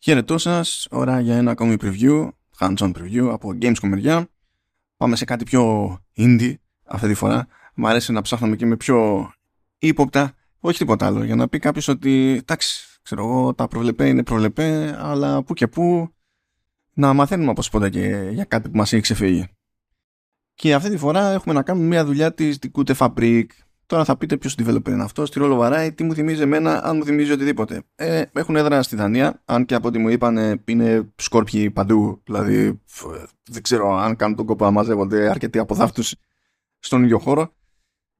Χαίρετό σας, ώρα για ένα ακόμη preview, hands-on preview από Gamescom μεριά. Πάμε σε κάτι πιο indie αυτή τη φορά. Μ' αρέσει να ψάχνουμε και με πιο ύποπτα, όχι τίποτα άλλο, για να πει κάποιος ότι εντάξει, ξέρω εγώ, τα προβλεπέ είναι προβλεπέ, αλλά που και που να μαθαίνουμε από σπόντα και για κάτι που μας έχει ξεφύγει. Και αυτή τη φορά έχουμε να κάνουμε μια δουλειά της Dikute Fabric Τώρα θα πείτε ποιος developer είναι αυτός, τι ρόλο βαράει, τι μου θυμίζει εμένα, αν μου θυμίζει οτιδήποτε. Ε, έχουν έδρα στη Δανία, αν και από ό,τι μου είπαν είναι σκόρπιοι παντού. Δηλαδή δεν ξέρω αν κάνουν τον κόπο να μαζεύονται αρκετοί από αυτού στον ίδιο χώρο.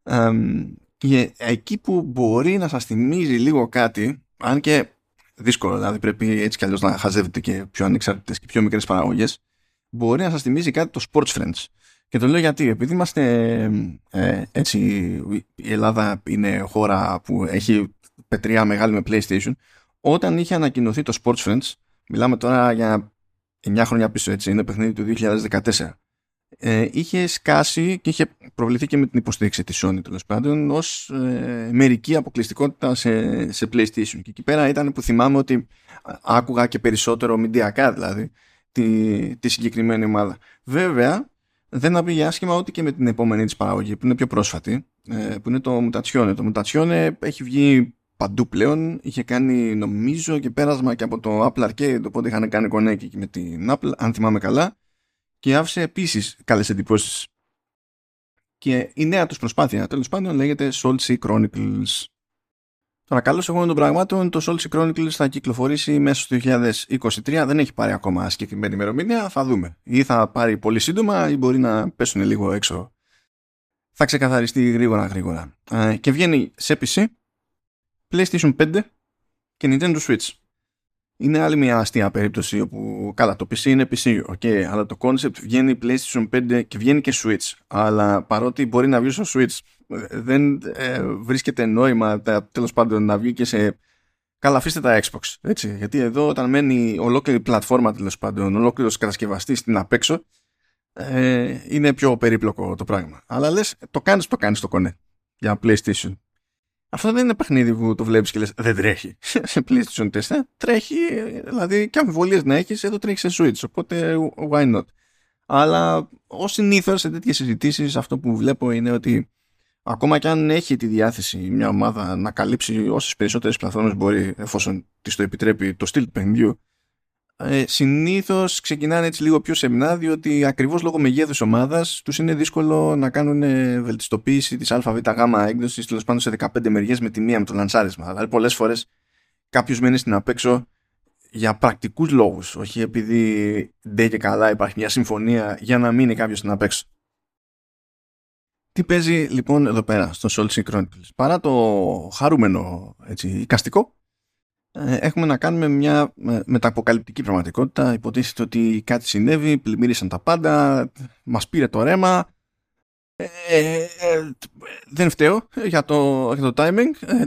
Ε, και εκεί που μπορεί να σας θυμίζει λίγο κάτι, αν και δύσκολο, δηλαδή πρέπει έτσι κι αλλιώς να χαζεύετε και πιο ανεξάρτητες και πιο μικρές παραγωγές, μπορεί να σας θυμίζει κάτι το Sports Friends. Και το λέω γιατί, επειδή είμαστε ε, έτσι, η Ελλάδα είναι χώρα που έχει πετριά μεγάλη με PlayStation, όταν είχε ανακοινωθεί το Sports Friends, μιλάμε τώρα για 9 χρόνια πίσω έτσι, είναι παιχνίδι του 2014, ε, είχε σκάσει και είχε προβληθεί και με την υποστήριξη της Sony τέλος πάντων ως ε, μερική αποκλειστικότητα σε, σε PlayStation και εκεί πέρα ήταν που θυμάμαι ότι άκουγα και περισσότερο μηντιακά δηλαδή τη, τη συγκεκριμένη ομάδα. Βέβαια δεν θα πήγε άσχημα ούτε και με την επόμενη της παραγωγή που είναι πιο πρόσφατη ε, που είναι το Mutazione. Το Mutazione έχει βγει παντού πλέον. Είχε κάνει νομίζω και πέρασμα και από το Apple Arcade οπότε είχαν κάνει κονέκι με την Apple αν θυμάμαι καλά. Και άφησε επίσης καλές εντυπώσεις. Και η νέα τους προσπάθεια τέλος πάντων λέγεται Sea Chronicles Τώρα, καλώς εγώ των πραγμάτων, το Solstice Chronicles θα κυκλοφορήσει μέσα στο 2023. Δεν έχει πάρει ακόμα συγκεκριμένη ημερομηνία. Θα δούμε. Ή θα πάρει πολύ σύντομα, ή μπορεί να πέσουν λίγο έξω. Θα ξεκαθαριστεί γρήγορα γρήγορα. Ε, και βγαίνει σε PC, PlayStation 5 και Nintendo Switch. Είναι άλλη μια αστεία περίπτωση όπου, καλά, το PC είναι PC, ok, αλλά το concept βγαίνει PlayStation 5 και βγαίνει και Switch. Αλλά παρότι μπορεί να βγει στο Switch δεν ε, βρίσκεται νόημα τέλος πάντων να βγει και σε καλά αφήστε τα Xbox έτσι, γιατί εδώ όταν μένει ολόκληρη πλατφόρμα τέλος πάντων ολόκληρος κατασκευαστής στην απέξω ε, είναι πιο περίπλοκο το πράγμα. Αλλά λες το κάνεις το κάνεις το κονέ για PlayStation. Αυτό δεν είναι παιχνίδι που το βλέπεις και λες δεν τρέχει σε PlayStation 4 τρέχει δηλαδή και αμφιβολίες να έχεις εδώ τρέχει σε Switch οπότε why not. Αλλά ως συνήθως σε τέτοιες συζητήσεις αυτό που βλέπω είναι ότι ακόμα και αν έχει τη διάθεση μια ομάδα να καλύψει όσες περισσότερες πλατφόρμες μπορεί εφόσον της το επιτρέπει το στυλ του παιχνιδιού ε, συνήθως ξεκινάνε έτσι λίγο πιο σεμνά διότι ακριβώς λόγω μεγέθους ομάδας τους είναι δύσκολο να κάνουν βελτιστοποίηση της ΑΒΓ έκδοσης τέλος πάντων σε 15 μεριές με τη μία με το λανσάρισμα. Δηλαδή πολλές φορές κάποιος μένει στην απέξω για πρακτικούς λόγους όχι επειδή ντε και καλά υπάρχει μια συμφωνία για να μείνει κάποιος στην απέξω τι παίζει λοιπόν εδώ πέρα στο Soul Chronicles; Παρά το χαρούμενο έτσι, οικαστικό, ε, έχουμε να κάνουμε μια μεταποκαλυπτική πραγματικότητα. Υποτίθεται ότι κάτι συνέβη, πλημμύρισαν τα πάντα, μας πήρε το ρέμα. Ε, ε, ε δεν φταίω για το, για το timing.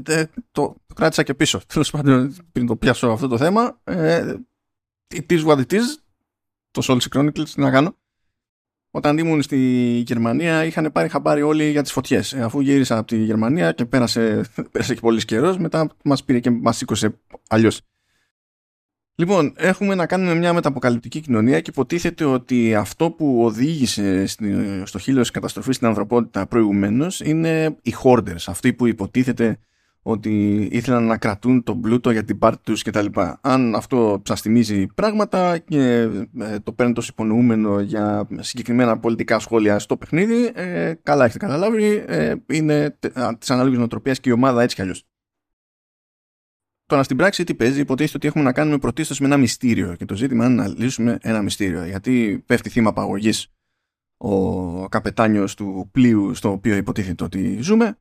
το, το κράτησα και πίσω. Τέλος πάντων, πριν το πιάσω αυτό το θέμα. Ε, it is what it is. Το Soul Chronicles, τι να κάνω όταν ήμουν στη Γερμανία είχαν πάρει χαμπάρι όλοι για τις φωτιές. Ε, αφού γύρισα από τη Γερμανία και πέρασε, πέρασε και πολύς καιρός, μετά μας πήρε και μας σήκωσε αλλιώς. Λοιπόν, έχουμε να κάνουμε μια μεταποκαλυπτική κοινωνία και υποτίθεται ότι αυτό που οδήγησε στο χείλος της καταστροφής στην ανθρωπότητα προηγουμένως είναι οι hoarders, αυτοί που υποτίθεται ότι ήθελαν να κρατούν τον πλούτο για την πάρτη τους κτλ. Αν αυτό σας θυμίζει πράγματα και ε, το παίρνετε ως υπονοούμενο για συγκεκριμένα πολιτικά σχόλια στο παιχνίδι, ε, καλά έχετε καταλάβει, ε, είναι της ανάλογης νοοτροπίας και η ομάδα έτσι κι αλλιώς. Τώρα στην πράξη τι παίζει, υποτίθεται ότι έχουμε να κάνουμε πρωτίστως με ένα μυστήριο και το ζήτημα είναι να λύσουμε ένα μυστήριο γιατί πέφτει θύμα παγωγής ο καπετάνιος του πλοίου στο οποίο υποτίθεται ότι ζούμε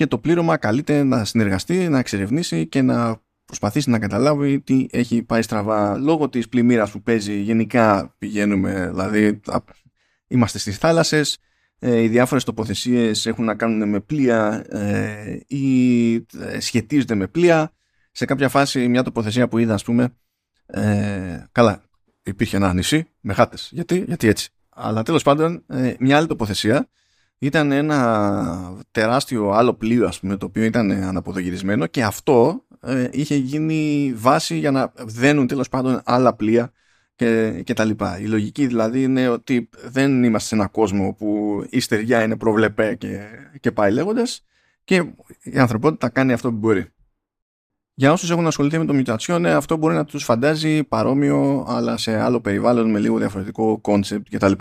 και το πλήρωμα καλείται να συνεργαστεί, να εξερευνήσει και να προσπαθήσει να καταλάβει τι έχει πάει στραβά. Λόγω της πλημμύρας που παίζει γενικά πηγαίνουμε δηλαδή είμαστε στις θάλασσες ε, οι διάφορες τοποθεσίες έχουν να κάνουν με πλοία ε, ή ε, σχετίζονται με πλοία. Σε κάποια φάση μια τοποθεσία που είδα ας πούμε ε, καλά υπήρχε ένα νησί με χάτες. Γιατί, γιατί έτσι. Αλλά τέλος πάντων ε, μια άλλη τοποθεσία ήταν ένα τεράστιο άλλο πλοίο ας πούμε το οποίο ήταν αναποδογυρισμένο και αυτό ε, είχε γίνει βάση για να δένουν τέλος πάντων άλλα πλοία και, και τα λοιπά. Η λογική δηλαδή είναι ότι δεν είμαστε σε ένα κόσμο που η στεριά είναι προβλεπέ και, και πάει λέγοντας και η ανθρωπότητα κάνει αυτό που μπορεί. Για όσους έχουν ασχοληθεί με το Mutazione αυτό μπορεί να τους φαντάζει παρόμοιο αλλά σε άλλο περιβάλλον με λίγο διαφορετικό concept κτλ.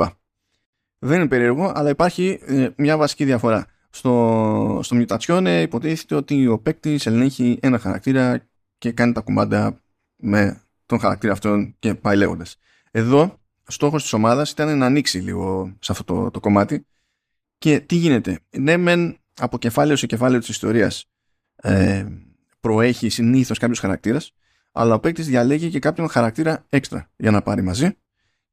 Δεν είναι περίεργο αλλά υπάρχει ε, μια βασική διαφορά. Στο, στο Mutazione υποτίθεται ότι ο παίκτης ελέγχει ένα χαρακτήρα και κάνει τα κουμάντα με τον χαρακτήρα αυτόν και πάει λέγοντας. Εδώ, στόχος της ομάδας ήταν να ανοίξει λίγο σε αυτό το, το κομμάτι. Και τι γίνεται; Ναι, μεν από κεφάλαιο σε κεφάλαιο της ιστορίας ε, προέχει συνήθως κάποιος χαρακτήρας, αλλά ο παίκτης διαλέγει και κάποιον χαρακτήρα έξτρα για να πάρει μαζί.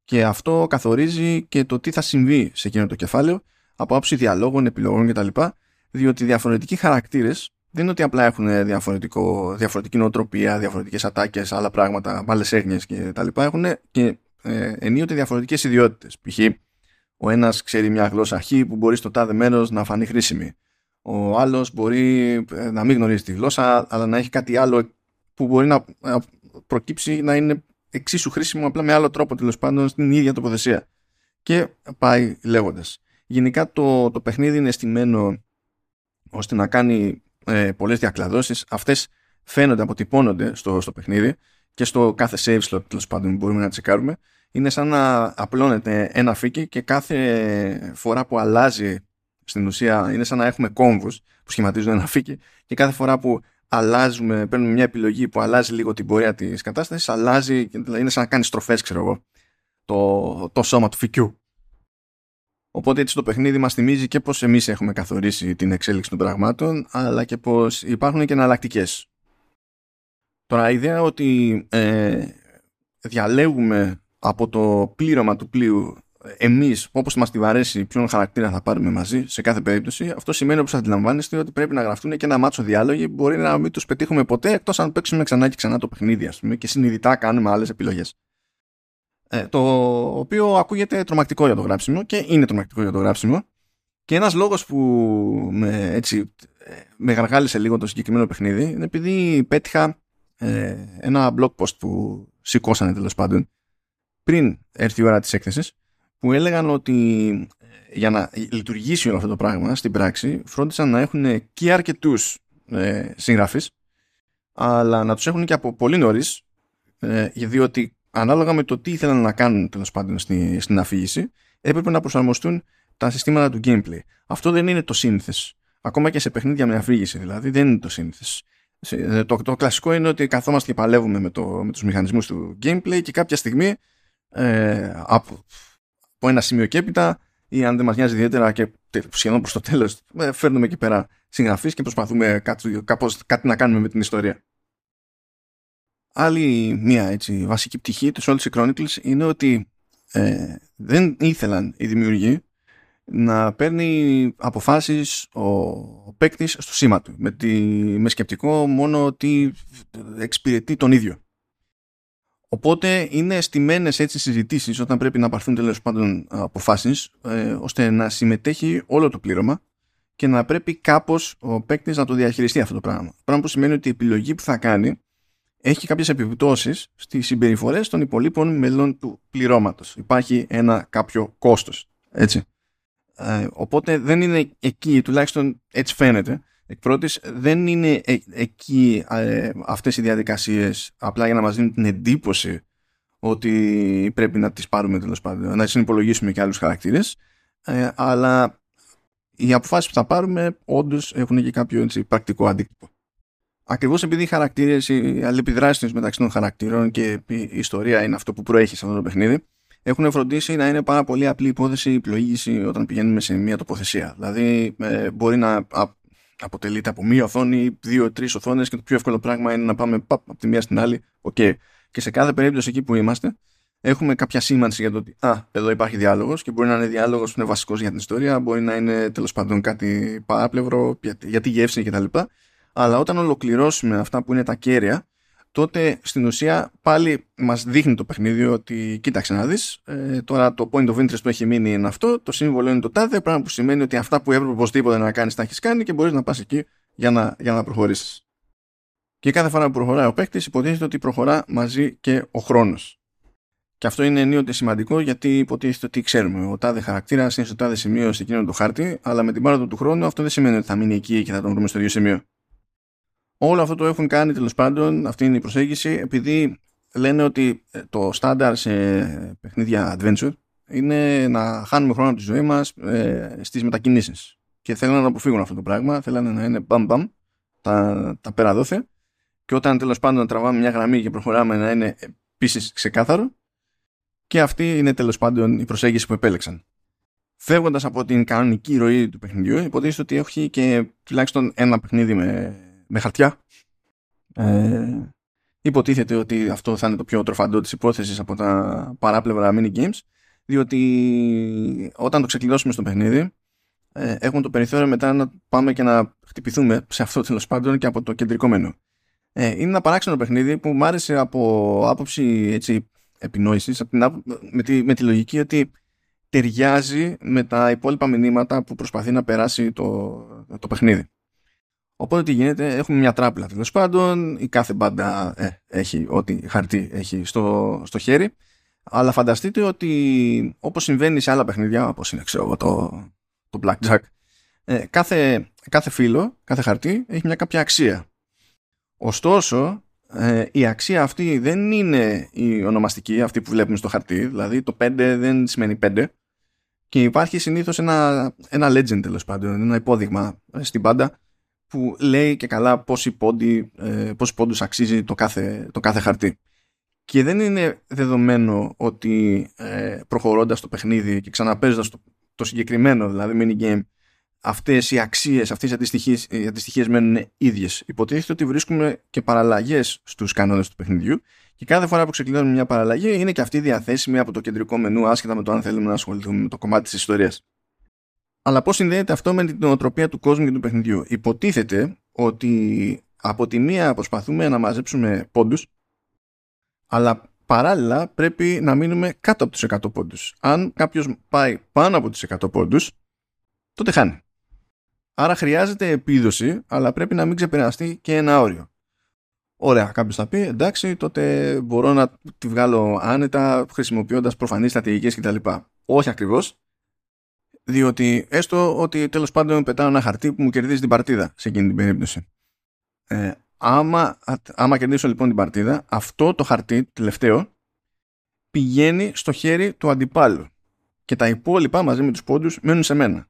Και αυτό καθορίζει και το τι θα συμβεί σε εκείνο το κεφάλαιο από άψη διαλόγων, επιλογών κτλ. Διότι διαφορετικοί χαρακτήρες δεν είναι ότι απλά έχουν διαφορετικό, διαφορετική νοοτροπία, διαφορετικές ατάκες, άλλα πράγματα, άλλες έγνοιες και τα λοιπά. Έχουν και ε, ενίοτε διαφορετικές ιδιότητες. Π.χ. ο ένας ξέρει μια γλώσσα χ που μπορεί στο τάδε μέρος να φανεί χρήσιμη. Ο άλλος μπορεί ε, να μην γνωρίζει τη γλώσσα, αλλά να έχει κάτι άλλο που μπορεί να προκύψει να είναι εξίσου χρήσιμο απλά με άλλο τρόπο τέλος πάντων στην ίδια τοποθεσία. Και πάει λέγοντας. Γενικά το, το παιχνίδι είναι στημένο ώστε να κάνει ε, πολλές διακλαδώσεις αυτές φαίνονται, αποτυπώνονται στο, στο παιχνίδι και στο κάθε save slot τέλος πάντων μπορούμε να τσεκάρουμε είναι σαν να απλώνεται ένα φύκι και κάθε φορά που αλλάζει στην ουσία είναι σαν να έχουμε κόμβους που σχηματίζουν ένα φύκι και κάθε φορά που αλλάζουμε, παίρνουμε μια επιλογή που αλλάζει λίγο την πορεία της κατάστασης αλλάζει, δηλαδή είναι σαν να κάνεις στροφές ξέρω εγώ το, το σώμα του φυκιού Οπότε έτσι το παιχνίδι μας θυμίζει και πως εμείς έχουμε καθορίσει την εξέλιξη των πραγμάτων, αλλά και πως υπάρχουν και εναλλακτικές. Τώρα η ιδέα ότι ε, διαλέγουμε από το πλήρωμα του πλοίου εμείς όπως μας τη βαρέσει ποιον χαρακτήρα θα πάρουμε μαζί σε κάθε περίπτωση αυτό σημαίνει όπως αντιλαμβάνεστε ότι πρέπει να γραφτούν και ένα μάτσο διάλογοι. Μπορεί να μην τους πετύχουμε ποτέ εκτός αν παίξουμε ξανά και ξανά το παιχνίδι ας πούμε, και συνειδητά κάνουμε άλλες επιλογές. Ε, το οποίο ακούγεται τρομακτικό για το γράψιμο και είναι τρομακτικό για το γράψιμο. Και ένας λόγος που με, έτσι, με γαργάλισε λίγο το συγκεκριμένο παιχνίδι είναι επειδή πέτυχα ε, ένα blog post που σηκώσανε τέλος πάντων πριν έρθει η ώρα της έκθεσης που έλεγαν ότι ε, για να λειτουργήσει όλο αυτό το πράγμα στην πράξη φρόντισαν να έχουν και αρκετούς ε, συγγραφείς αλλά να τους έχουν και από πολύ νωρίς, ε, διότι ανάλογα με το τι ήθελαν να κάνουν τέλος πάντων στη, στην αφήγηση, έπρεπε να προσαρμοστούν τα συστήματα του gameplay. Αυτό δεν είναι το σύνηθε. Ακόμα και σε παιχνίδια με αφήγηση δηλαδή, δεν είναι το σύνηθε. Ε, το, το κλασικό είναι ότι καθόμαστε και παλεύουμε με, το, με τους μηχανισμούς του gameplay και κάποια στιγμή ε, από, από ένα σημείο και έπειτα ή αν δεν μας νοιάζει ιδιαίτερα και σχεδόν προς το τέλος ε, φέρνουμε εκεί πέρα συγγραφείς και προσπαθούμε κάτι, κάπως, κάτι να κάνουμε με την ιστορία. Άλλη μία έτσι, βασική πτυχή του Odyssey Chronicles είναι ότι ε, δεν ήθελαν οι δημιουργοί να παίρνει αποφάσεις ο, ο παίκτης στο σήμα του με, τη, με σκεπτικό μόνο ότι εξυπηρετεί τον ίδιο. Οπότε είναι στημένες έτσι συζητήσεις όταν πρέπει να πάρθουν τέλος πάντων αποφάσεις ε, ώστε να συμμετέχει όλο το πλήρωμα και να πρέπει κάπως ο παίκτης να το διαχειριστεί αυτό το πράγμα. Πράγμα που σημαίνει ότι η επιλογή που θα κάνει έχει κάποιες επιπτώσεις στις συμπεριφορές των υπολείπων μελών του πληρώματος. Υπάρχει ένα κάποιο κόστος. Έτσι. Ε, οπότε δεν είναι εκεί, τουλάχιστον έτσι φαίνεται, εκ πρώτης, δεν είναι ε, εκεί ε, αυτές οι διαδικασίες απλά για να μας δίνουν την εντύπωση ότι πρέπει να τις πάρουμε τέλος πάντων, να συνυπολογίσουμε και άλλους χαρακτήρες, ε, αλλά οι αποφάσεις που θα πάρουμε όντως έχουν και κάποιο έτσι, πρακτικό αντίκτυπο. Ακριβώς επειδή οι χαρακτήρες, οι αλληλεπιδράσεις μεταξύ των χαρακτήρων και η ιστορία είναι αυτό που προέχει σε αυτό το παιχνίδι, έχουν φροντίσει να είναι πάρα πολύ απλή υπόθεση η πλοήγηση όταν πηγαίνουμε σε μια τοποθεσία. Δηλαδή ε, μπορεί να αποτελείται από μία οθόνη, δύο-τρει οθόνες και το πιο εύκολο πράγμα είναι να πάμε παπ, από τη μία στην άλλη. Okay. Και σε κάθε περίπτωση εκεί που είμαστε, έχουμε κάποια σήμανση για το ότι α, εδώ υπάρχει διάλογος και μπορεί να είναι διάλογος που είναι βασικός για την ιστορία, μπορεί να είναι τέλος πάντων κάτι παράπλευρο για, για τη γεύση κτλ αλλά όταν ολοκληρώσουμε αυτά που είναι τα κέρια τότε στην ουσία πάλι μας δείχνει το παιχνίδι ότι κοίταξε να δεις ε, τώρα το point of interest που έχει μείνει είναι αυτό το σύμβολο είναι το τάδε πράγμα που σημαίνει ότι αυτά που έπρεπε οπωσδήποτε να κάνεις τα έχεις κάνει και μπορείς να πας εκεί για να, για να προχωρήσεις Και κάθε φορά που προχωράει ο παίκτης, υποτίθεται ότι προχωρά μαζί και ο χρόνος. Και αυτό είναι ενίοτε σημαντικό γιατί υποτίθεται ότι ξέρουμε. Ο τάδε χαρακτήρας είναι στο τάδε σημείο σε εκείνο το χάρτη, αλλά με την πάροδο του χρόνου αυτό δεν σημαίνει ότι θα μείνει εκεί και θα τον βρούμε στο ίδιο σημείο. Όλο αυτό το έχουν κάνει τέλος πάντων, αυτή είναι η προσέγγιση, επειδή λένε ότι ε, το στάνταρ σε παιχνίδια adventure είναι να χάνουμε χρόνο από τη ζωή μας ε, στις μετακινήσεις. Και θέλουν να αποφύγουν αυτό το πράγμα. Θέλανε να είναι μπαμ μπαμ τα, τα πέρα δόθε. Και όταν τέλος πάντων τραβάμε μια γραμμή και προχωράμε να είναι επίσης ξεκάθαρο. Και αυτή είναι τέλος πάντων η προσέγγιση που επέλεξαν. Φεύγοντας από την κανονική ροή του παιχνιδιού, υποτίθεται ότι έχει και τουλάχιστον ένα παιχνίδι με, με χαρτιά. Ε, υποτίθεται ότι αυτό θα είναι το πιο τροφαντό της υπόθεσης από τα παράπλευρα mini games διότι όταν το ξεκλειδώσουμε στο παιχνίδι ε, έχουμε το περιθώριο μετά να πάμε και να χτυπηθούμε σε αυτό τέλος πάντων και από το κεντρικό μενού. Ε, είναι ένα παράξενο παιχνίδι που μου άρεσε από άποψη έτσι, επινόησης με, τη, με τη λογική ότι ταιριάζει με τα υπόλοιπα μηνύματα που προσπαθεί να περάσει το, το παιχνίδι. Οπότε τι γίνεται, έχουμε μια τράπλα τέλος πάντων, η κάθε μπάντα ε, έχει ό,τι χαρτί έχει στο, στο χέρι, αλλά φανταστείτε ότι όπως συμβαίνει σε άλλα παιχνίδια, όπως είναι ξέρω το, το Blackjack, ε, κάθε, κάθε φύλλο, κάθε χαρτί έχει μια κάποια αξία. Ωστόσο, ε, η αξία αυτή δεν είναι η ονομαστική, αυτή που βλέπουμε στο χαρτί, δηλαδή το 5 δεν σημαίνει 5, και υπάρχει συνήθως ένα, ένα legend τέλος πάντων, ένα υπόδειγμα στην πάντα που λέει και καλά πόσοι, πόντι, ε, πόσοι πόντους αξίζει το κάθε, το κάθε χαρτί. Και δεν είναι δεδομένο ότι ε, προχωρώντας το παιχνίδι και ξαναπέζοντας το, το συγκεκριμένο δηλαδή mini game αυτές οι αξίες, αυτές οι αντιστοιχίες, οι αντιστοιχίες μένουν ίδιες. Υποτίθεται ότι βρίσκουμε και παραλλαγές στους κανόνες του παιχνιδιού και κάθε φορά που ξεκλειδώνουμε μια παραλλαγή είναι και αυτή διαθέσιμη από το κεντρικό μενού άσχετα με το αν θέλουμε να ασχοληθούμε με το κομμάτι της ιστορίας. Αλλά πώς συνδέεται αυτό με την οτροπία του κόσμου και του παιχνιδιού; Υποτίθεται ότι από τη μία προσπαθούμε να μαζέψουμε πόντους, αλλά παράλληλα πρέπει να μείνουμε κάτω από τους 100 πόντους. Αν κάποιος πάει πάνω από τους 100 πόντους, τότε χάνει. Άρα χρειάζεται επίδοση, αλλά πρέπει να μην ξεπεραστεί και ένα όριο. Ωραία, κάποιος θα πει, εντάξει, τότε μπορώ να τη βγάλω άνετα χρησιμοποιώντας προφανείς στρατηγικές κτλ. Όχι ακριβώς, διότι έστω ότι τέλος πάντων πετάω ένα χαρτί που μου κερδίζει την παρτίδα σε εκείνη την περίπτωση. Ε, άμα, άμα κερδίσω λοιπόν την παρτίδα, αυτό το χαρτί τελευταίο πηγαίνει στο χέρι του αντιπάλου και τα υπόλοιπα μαζί με τους πόντους μένουν σε μένα.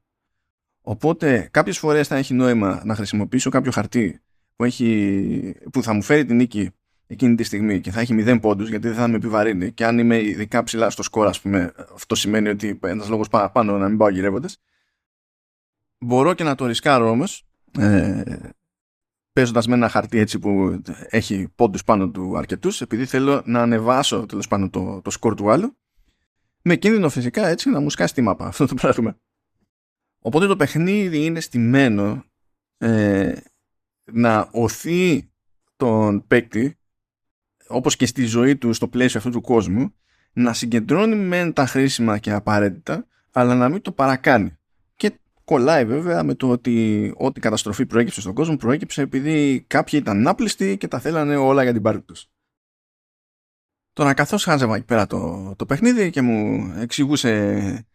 Οπότε κάποιες φορές θα έχει νόημα να χρησιμοποιήσω κάποιο χαρτί που, έχει, που θα μου φέρει την νίκη εκείνη τη στιγμή και θα έχει 0 πόντους γιατί δεν θα με επιβαρύνει και αν είμαι ειδικά ψηλά στο σκορ, ας πούμε, αυτό σημαίνει ότι ένας λόγος παραπάνω να μην πάω γυρεύοντας. Μπορώ και να το ρισκάρω όμως, ε, παίζοντας με ένα χαρτί έτσι που έχει πόντους πάνω του αρκετούς, επειδή θέλω να ανεβάσω τέλος πάνω το, το σκορ του άλλου, με κίνδυνο φυσικά έτσι να μου σκάσει τη μάπα αυτό το πράγμα. Οπότε το παιχνίδι είναι στημένο ε, να οθεί τον παίκτη όπως και στη ζωή του στο πλαίσιο αυτού του κόσμου να συγκεντρώνει μεν τα χρήσιμα και απαραίτητα αλλά να μην το παρακάνει. Και κολλάει βέβαια με το ότι ό,τι καταστροφή προέκυψε στον κόσμο προέκυψε επειδή κάποιοι ήταν άπλιστοι και τα θέλανε όλα για την πάρτη τους. Τώρα καθώς χάζευα εκεί πέρα το, το παιχνίδι και μου εξηγούσε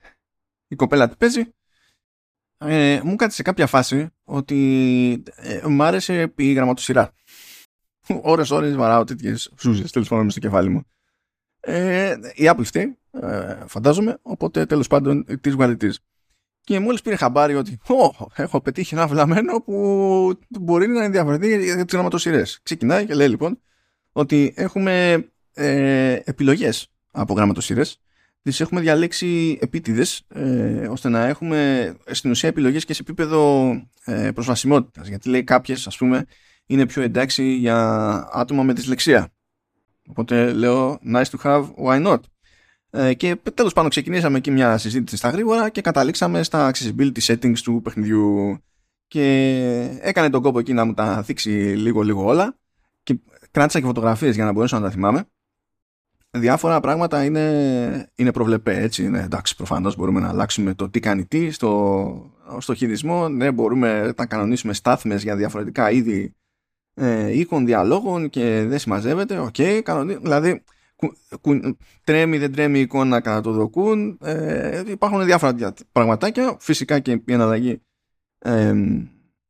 η κοπέλα τι παίζει ε, μου κάτι σε κάποια φάση ότι ε, μου άρεσε η γραμματοσυρά ώρες ώρες βαράω τέτοιες σούζες τέλος πάντων στο κεφάλι μου. Ε, η άπληστη, ε, φαντάζομαι, οπότε τέλος πάντων της γουαλιτής. Και μόλις πήρε χαμπάρι ότι Ω, έχω πετύχει ένα βλαμμένο που μπορεί να ενδιαφερθεί για τις γραμματοσυρές. Ξεκινάει και λέει λοιπόν ότι έχουμε ε, επιλογές από γραμματοσυρές τις έχουμε διαλέξει επίτηδες ε, ώστε να έχουμε στην ουσία επιλογές και σε επίπεδο ε, προσβασιμότητας γιατί λέει κάποιες ας πούμε είναι πιο εντάξει για άτομα με δυσλεξία. Οπότε λέω nice to have, why not; Ε, και τέλος πάντων ξεκινήσαμε εκεί μια συζήτηση στα γρήγορα και καταλήξαμε στα accessibility settings του παιχνιδιού και έκανε τον κόπο εκεί να μου τα θίξει λίγο λίγο όλα και κράτησα και φωτογραφίες για να μπορέσω να τα θυμάμαι διάφορα πράγματα είναι, είναι προβλεπέ έτσι είναι, εντάξει προφανώς μπορούμε να αλλάξουμε το τι κάνει τι στο, στο χειρισμό ναι μπορούμε να κανονίσουμε στάθμες για διαφορετικά είδη ε, ήχων διαλόγων και δεν συμμαζεύεται, ok, okay, δηλαδή τρέμει δεν τρέμει η εικόνα κατά το δοκούν ε, υπάρχουν διάφορα πραγματάκια φυσικά και η εναλλαγή ε,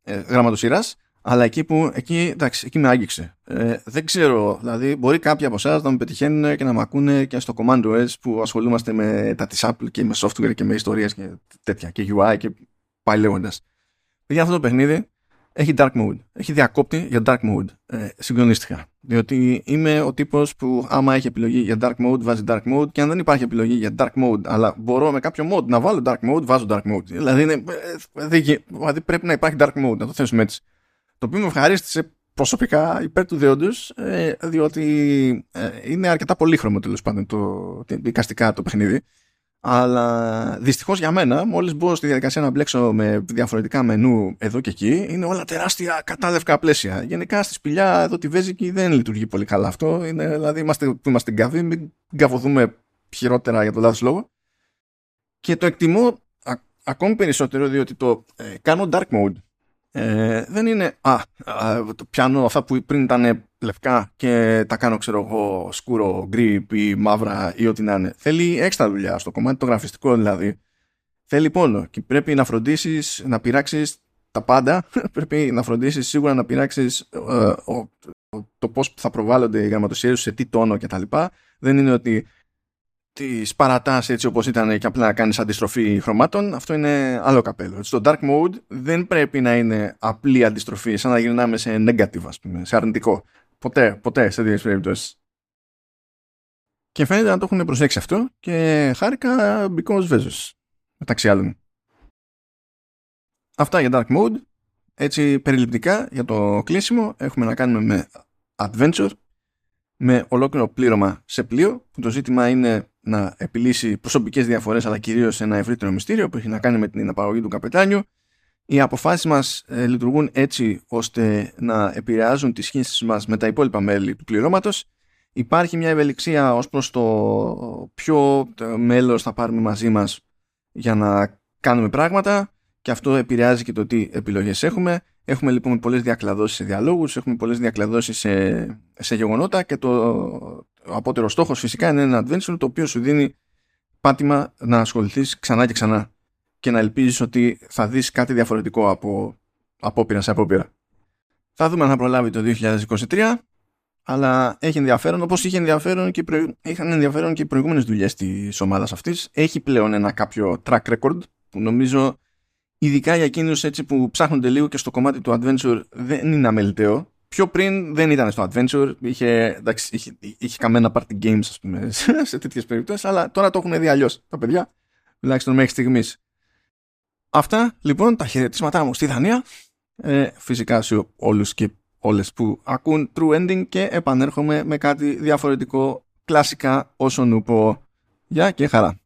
ε, γραμματοσύρας αλλά εκεί που εκεί, εντάξει, εκεί με άγγιξε ε, δεν ξέρω, δηλαδή μπορεί κάποιοι από εσάς να με πετυχαίνουν και να με ακούνε και στο Command OS που ασχολούμαστε με τα της Apple και με software και με ιστορίες και τέτοια και UI και πάει λέγοντας. Για αυτό το παιχνίδι έχει dark mode. Έχει διακόπτη για dark mode. Ε, συγκλονίστηκα. Διότι είμαι ο τύπος που άμα έχει επιλογή για dark mode, βάζει dark mode και αν δεν υπάρχει επιλογή για dark mode, αλλά μπορώ με κάποιο mode να βάλω dark mode, βάζω dark mode. Δηλαδή, είναι, ε, δηλαδή πρέπει να υπάρχει dark mode, να το θέσουμε έτσι. Το οποίο με ευχαρίστησε προσωπικά υπέρ του δεόντο, ε, διότι ε, είναι αρκετά πολύχρωμο τέλος πάντων το, δικαστικά το παιχνίδι. Αλλά δυστυχώς για μένα, μόλις μπω στη διαδικασία να μπλέξω με διαφορετικά μενού εδώ και εκεί, είναι όλα τεράστια κατάδευκα πλαίσια. Γενικά στη σπηλιά εδώ τη Βέζικη δεν λειτουργεί πολύ καλά αυτό. Είναι, δηλαδή είμαστε που είμαστε γκαβοί, μην γκαβωθούμε χειρότερα για τον λάθος λόγο. Και το εκτιμώ ακόμη περισσότερο διότι το ε, κάνω dark mode ε, δεν είναι α, α, το πιάνω αυτά που πριν ήταν λευκά και τα κάνω ξέρω εγώ σκούρο, γκρι ή μαύρα ή ό,τι να είναι. Θέλει έξτρα δουλειά στο κομμάτι το γραφιστικό δηλαδή. Θέλει πόνο και πρέπει να φροντίσεις να πειράξεις τα πάντα. πρέπει να φροντίσεις σίγουρα να πειράξεις ε, το πώς θα προβάλλονται οι γραμματοσύρες σε τι τόνο κτλ. Δεν είναι ότι τη παρατάς έτσι όπως ήταν και απλά να κάνεις αντιστροφή χρωμάτων αυτό είναι άλλο καπέλο στο dark mode δεν πρέπει να είναι απλή αντιστροφή σαν να γυρνάμε σε negative ας πούμε σε αρνητικό ποτέ, ποτέ σε τέτοιες περιπτώσεις. Και φαίνεται να το έχουν προσέξει αυτό και χάρηκα because Vezos μεταξύ άλλων. Αυτά για dark mode. Έτσι περιληπτικά για το κλείσιμο έχουμε να κάνουμε με adventure με ολόκληρο πλήρωμα σε πλοίο που το ζήτημα είναι να επιλύσει προσωπικές διαφορές αλλά κυρίως ένα ευρύτερο μυστήριο που έχει να κάνει με την απαγωγή του καπετάνιου οι αποφάσεις μας ε, λειτουργούν έτσι ώστε να επηρεάζουν τις σχέσεις μας με τα υπόλοιπα μέλη του πληρώματος. Υπάρχει μια ευελιξία ως προς το ποιο μέλος θα πάρουμε μαζί μας για να κάνουμε πράγματα και αυτό επηρεάζει και το τι επιλογές έχουμε. Έχουμε λοιπόν πολλές διακλαδώσεις σε διαλόγους, έχουμε πολλές διακλαδώσεις σε, σε γεγονότα και το, ο απότερο στόχος φυσικά είναι ένα adventure το οποίο σου δίνει πάτημα να ασχοληθείς ξανά και ξανά και να ελπίζεις ότι θα δεις κάτι διαφορετικό από απόπειρα σε απόπειρα. Θα δούμε αν θα προλάβει το 2023 αλλά έχει ενδιαφέρον όπως είχε ενδιαφέρον και είχαν ενδιαφέρον και οι προηγούμενες δουλειές της ομάδας αυτής. Έχει πλέον ένα κάποιο track record που νομίζω ειδικά για εκείνους έτσι που ψάχνονται λίγο και στο κομμάτι του adventure δεν είναι αμεληταίο. Πιο πριν δεν ήταν στο adventure, είχε, εντάξει, είχε, είχε καμένα party games ας πούμε, σε τέτοιες περιπτώσεις, αλλά τώρα το έχουν δει αλλιώς τα παιδιά, τουλάχιστον μέχρι στιγμής. Αυτά λοιπόν τα χαιρετίσματά μου στη Δανία, ε, φυσικά σε όλους και όλες που ακούν True Ending και επανέρχομαι με κάτι διαφορετικό κλασικά όσο νου πω. Γεια και χαρά.